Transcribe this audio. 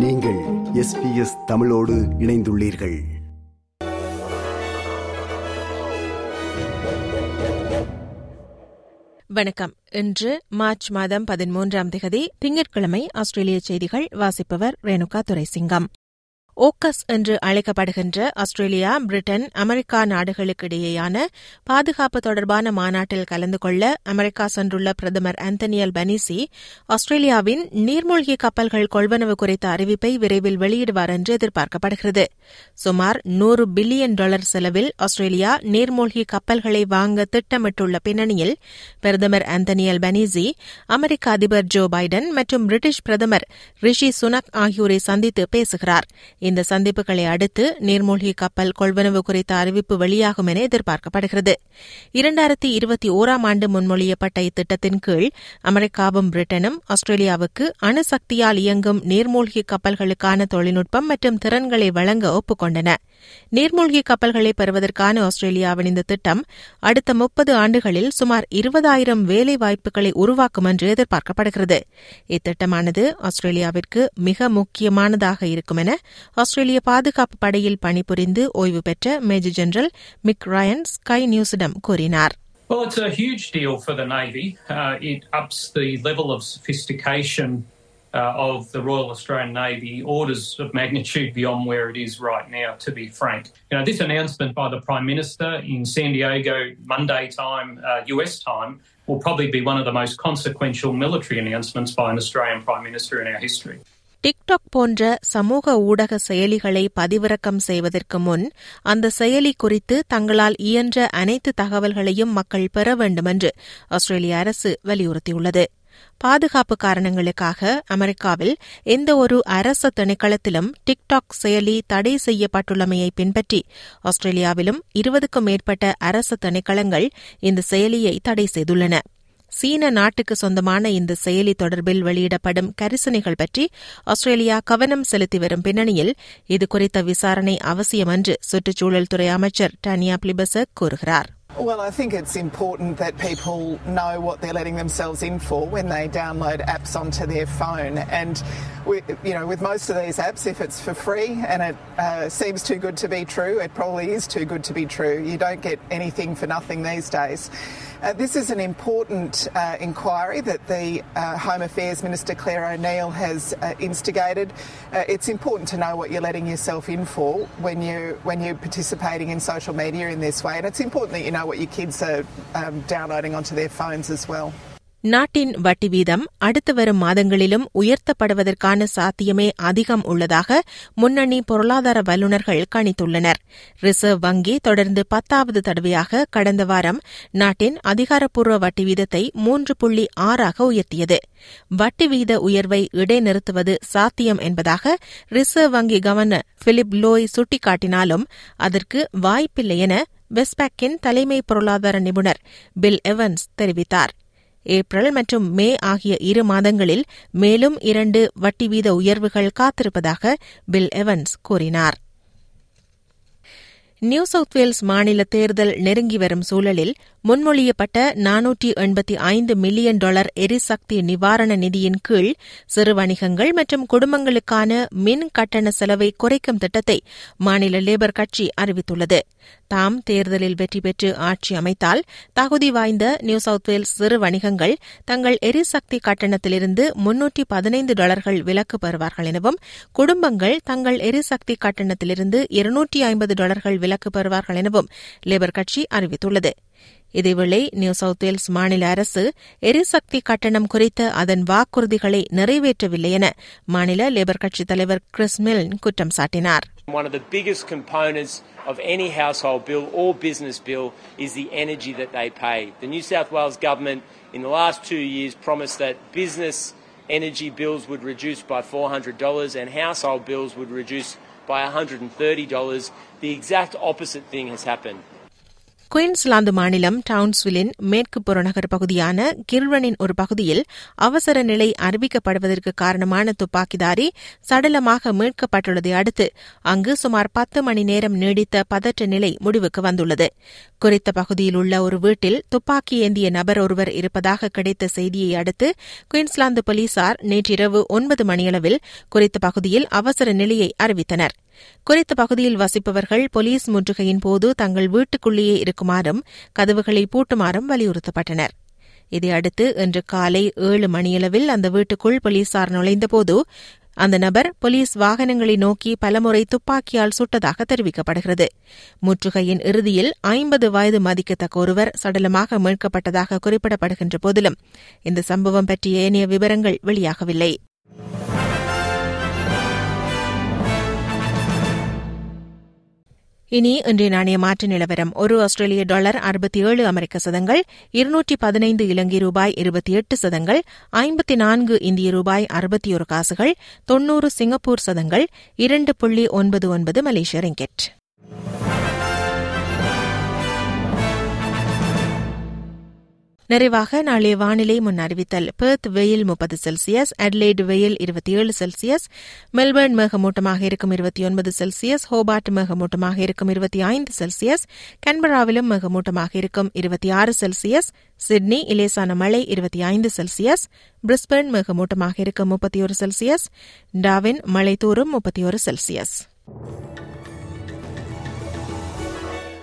நீங்கள் S B S தமிழோடு இணைந்துள்ளீர்கள். வணக்கம். இன்று மார்ச் மாதம் பதிமூன்றாம் திகதி திங்கட்கிழமை ஆஸ்திரேலிய செய்திகள் வாசிப்பவர் ரேணுகா துரைசிங்கம். ஓக்கஸ் என்று அழைக்கப்படுகின்ற ஆஸ்திரேலியா பிரிட்டன் அமெரிக்கா நாடுகளுக்கிடையேயான பாதுகாப்பு தொடர்பான மாநாட்டில் கலந்து கொள்ள அமெரிக்கா சென்றுள்ள பிரதமர் அந்தனியல் பனிசி ஆஸ்திரேலியாவின் நீர்மூழ்கி கப்பல்கள் கொள்வனவு குறித்த அறிவிப்பை விரைவில் வெளியிடுவார் என்று எதிர்பார்க்கப்படுகிறது. சுமார் நூறு பில்லியன் டாலர் செலவில் ஆஸ்திரேலியா நீர்மூழ்கி கப்பல்களை வாங்க திட்டமிட்டுள்ள பின்னணியில் பிரதமர் அந்தனியல் பனிசி அமெரிக்க அதிபர் ஜோ பைடன் மற்றும் பிரிட்டிஷ் பிரதமர் ரிஷி சுனக் ஆகியோரை சந்தித்து பேசுகிறார். இந்த சந்திப்புகளை அடுத்து நீர்மூழ்கி கப்பல் கொள்வனவு குறித்த அறிவிப்பு வெளியாகும் என எதிர்பார்க்கப்படுகிறது. இரண்டாயிரத்தி இருபத்தி ஓராம் ஆண்டு முன்மொழியப்பட்ட இத்திட்டத்தின் கீழ் அமெரிக்காவும் பிரிட்டனும் ஆஸ்திரேலியாவுக்கு அணுசக்தியால் இயங்கும் நீர்மூழ்கி கப்பல்களுக்கான தொழில்நுட்பம் மற்றும் திறன்களை வழங்க ஒப்புக்கொண்டன. நீர்மூழ்கி கப்பல்களை பெறுவதற்கான ஆஸ்திரேலியாவின் இந்த திட்டம் அடுத்த முப்பது ஆண்டுகளில் சுமார் இருபதாயிரம் வேலை வாய்ப்புகளை உருவாக்கும் என்று எதிர்பார்க்கப்படுகிறது. இத்திட்டமானது ஆஸ்திரேலியாவிற்கு மிக முக்கியமானதாக இருக்கும் என ஆஸ்திரேலிய பாதுகாப்பு படையில் பணிபுரிந்து ஓய்வு பெற்ற major general Mick Ryan Sky நியூஸிடம் கூறினார் Well, it's a huge deal for the Navy. Uh, it ups the level of sophistication uh, of the Royal Australian Navy orders of magnitude beyond where it is right now, to be frank. You know, this announcement by the Prime Minister in San Diego, Monday time, uh, US time, will probably be one of the most consequential military announcements by an Australian Prime Minister in our history. TikTok போன்ற சமூக ஊடக செயலிகளை பதிவிறக்கம் செய்வதற்கு முன் அந்த செயலி குறித்து தங்களால் இயன்ற அனைத்து தகவல்களையும் மக்கள் பெற வேண்டுமென்று ஆஸ்திரேலிய அரசு வலியுறுத்தியுள்ளது. பாதுகாப்பு காரணங்களுக்காக அமெரிக்காவில் எந்த ஒரு அரசு திணைக்களத்திலும் டிக்டாக் செயலி தடை செய்யப்பட்டுள்ளமையை பின்பற்றி ஆஸ்திரேலியாவிலும் இருபதுக்கும் மேற்பட்ட அரசு திணைக்களங்கள் இந்த செயலியை தடை செய்துள்ளன. சீன நாட்டுக்கு சொந்தமான இந்த செயலி தொடர்பில் வெளியிடப்படும் கரிசனைகள் பற்றி ஆஸ்திரேலியா கவனம் செலுத்தி வரும் பின்னணியில் இதுகுறித்த விசாரணை அவசியம் என்று சுற்றுச்சூழல் துறை அமைச்சர் டானியா பிளிபசக் கூறுகிறார் Well, I think it's important that people know what they're letting themselves in for when they download apps onto their phone. And, we, you know, with most of these apps, if it's for free and it uh, seems too good to be true, it probably is too good to be true. You don't get anything for nothing these days. Uh, this is an important uh, inquiry that the uh, Home Affairs Minister Claire O'Neill has instigated. it's important to know what you're letting yourself in for when you when you're participating in social media in this way, and it's important that you know what your kids are um, downloading onto their phones as well. நாட்டின் வட்டி வீதம் அடுத்து வரும் மாதங்களிலும் உயர்த்தப்படுவதற்கான சாத்தியமே அதிகம் உள்ளதாக முன்னணி பொருளாதார வல்லுநர்கள் கணித்துள்ளனர். ரிசர்வ் வங்கி தொடர்ந்து பத்தாவது தடவையாக கடந்த வாரம் நாட்டின் அதிகாரப்பூர்வ வட்டி வீதத்தை மூன்று புள்ளி ஆறாக உயர்த்தியது. வட்டி வீத உயர்வை இடைநிறுத்துவது சாத்தியம் என்பதாக ரிசர்வ் வங்கி கவர்னர் பிலிப் லோய் சுட்டிக்காட்டினாலும் அதற்கு வாய்ப்பில்லை என வெஸ்பேக்கின் தலைமை பொருளாதார நிபுணர் பில் எவன்ஸ் தெரிவித்தார். ஏப்ரல் மற்றும் மே ஆகிய இரு மாதங்களில் மேலும் இரண்டு வட்டி வீத உயர்வுகள் காத்திருப்பதாக பில் எவன்ஸ் கூறினார். நியூ சவுத் வேல்ஸ் மாநில தேர்தல் நெருங்கி வரும் சூழலில் முன்மொழியப்பட்ட நானூற்றி எண்பத்தி ஐந்து மில்லியன் டாலர் எரிசக்தி நிவாரண நிதியின் கீழ் சிறு வணிகங்கள் மற்றும் குடும்பங்களுக்கான மின் கட்டண செலவை குறைக்கும் திட்டத்தை மாநில லேபர் கட்சி அறிவித்துள்ளது. தாம் தேர்தலில் வெற்றி பெற்று ஆட்சி அமைத்தால் தகுதி வாய்ந்த நியூ சவுத் வேல்ஸ் சிறு வணிகங்கள் தங்கள் எரிசக்தி கட்டணத்திலிருந்து முன்னூற்றி பதினைந்து டாலர்கள் விலக்கு பெறுவார்கள் எனவும் குடும்பங்கள் தங்கள் எரிசக்தி கட்டணத்திலிருந்து இருநூற்றி ஐம்பது டாலர்கள் விலக்கு பெறுவார்கள் எனவும் லேபர் கட்சி அறிவித்துள்ளது. இதேவேளை நியூ சவுத் வேல்ஸ் மாநில அரசு எரிசக்தி கட்டணம் குறித்த அதன் வாக்குறுதிகளை நிறைவேற்றவில்லை என மாநில லேபர் கட்சித் தலைவர் கிறிஸ் மில்ன் குற்றம் சாட்டினார் One of the biggest components of any household bill or business bill is the energy that they pay. The New South Wales government in the last two years promised that business energy bills would reduce by $400 and household bills would reduce by $130. The exact opposite thing has happened. Queensland மாநிலம் டவுன்ஸ்வில்லின் மேற்கு புறநகர் பகுதியான கிர்வனின் ஒரு பகுதியில் அவசர நிலை அறிவிக்கப்படுவதற்கு காரணமான துப்பாக்கிதாரி சடலமாக மீட்கப்பட்டுள்ளதை அடுத்து அங்கு சுமார் பத்து மணி நேரம் நீடித்த பதற்ற நிலை முடிவுக்கு வந்துள்ளது. குறித்த பகுதியில் உள்ள ஒரு வீட்டில் துப்பாக்கி ஏந்திய நபர் ஒருவர் இருப்பதாக கிடைத்த செய்தியை அடுத்து குயின்ஸ்லாந்து போலீசார் நேற்றிரவு ஒன்பது மணியளவில் குறித்த பகுதியில் அவசர நிலையை அறிவித்தனர். குறித்த பகுதியில் வசிப்பவர்கள் போலீஸ் முற்றுகையின் போது தங்கள் வீட்டுக்குள்ளேயே இருக்குமாறும் கதவுகளை பூட்டுமாறும் வலியுறுத்தப்பட்டனர். இதையடுத்து இன்று காலை ஏழு மணியளவில் அந்த வீட்டுக்குள் போலீசார் நுழைந்தபோது அந்த நபர் போலீஸ் வாகனங்களை நோக்கி பலமுறை துப்பாக்கியால் சுட்டதாக தெரிவிக்கப்படுகிறது. முற்றுகையின் இறுதியில் ஐம்பது வயது மதிக்கத்தக்க ஒருவர் சடலமாக மீட்கப்பட்டதாக குறிப்பிடப்படுகின்ற போதிலும் இந்த சம்பவம் பற்றிய ஏனைய விவரங்கள் வெளியாகவில்லை. இனி இன்றைய நாணய மாற்று நிலவரம். ஒரு ஆஸ்திரேலிய டாலர் அறுபத்தி ஏழு அமெரிக்க சதங்கள் இருநூற்றி பதினைந்து இலங்கை ரூபாய் இருபத்தி எட்டு சதங்கள் ஐம்பத்தி நான்கு இந்திய ரூபாய் அறுபத்தி ஒரு காசுகள் தொன்னூறு சிங்கப்பூர் சதங்கள் இரண்டு புள்ளி ஒன்பது ஒன்பது மலேசிய ரிங்கெட். நிறைவாக நாளைய வானிலை முன் அறிவித்தல். பெர்த் வெயில் முப்பது செல்சியஸ் அட்லைட் வெயில் இருபத்தி ஏழு செல்சியஸ் மெல்பர்ன் மேகமூட்டமாக இருக்கும் இருபத்தி ஒன்பது செல்சியஸ் ஹோபார்ட் மேகமூட்டமாக இருக்கும் இருபத்தி ஐந்து செல்சியஸ் கன்பராவிலும் மேகமூட்டமாக இருக்கும் இருபத்தி ஆறு செல்சியஸ் சிட்னி இலேசான மழை இருபத்தி ஐந்து செல்சியஸ் பிரிஸ்பர்ன் மேகமூட்டமாக இருக்கும் முப்பத்தி ஒரு செல்சியஸ் டாவின் மழை தூரும் முப்பத்தி ஒரு செல்சியஸ்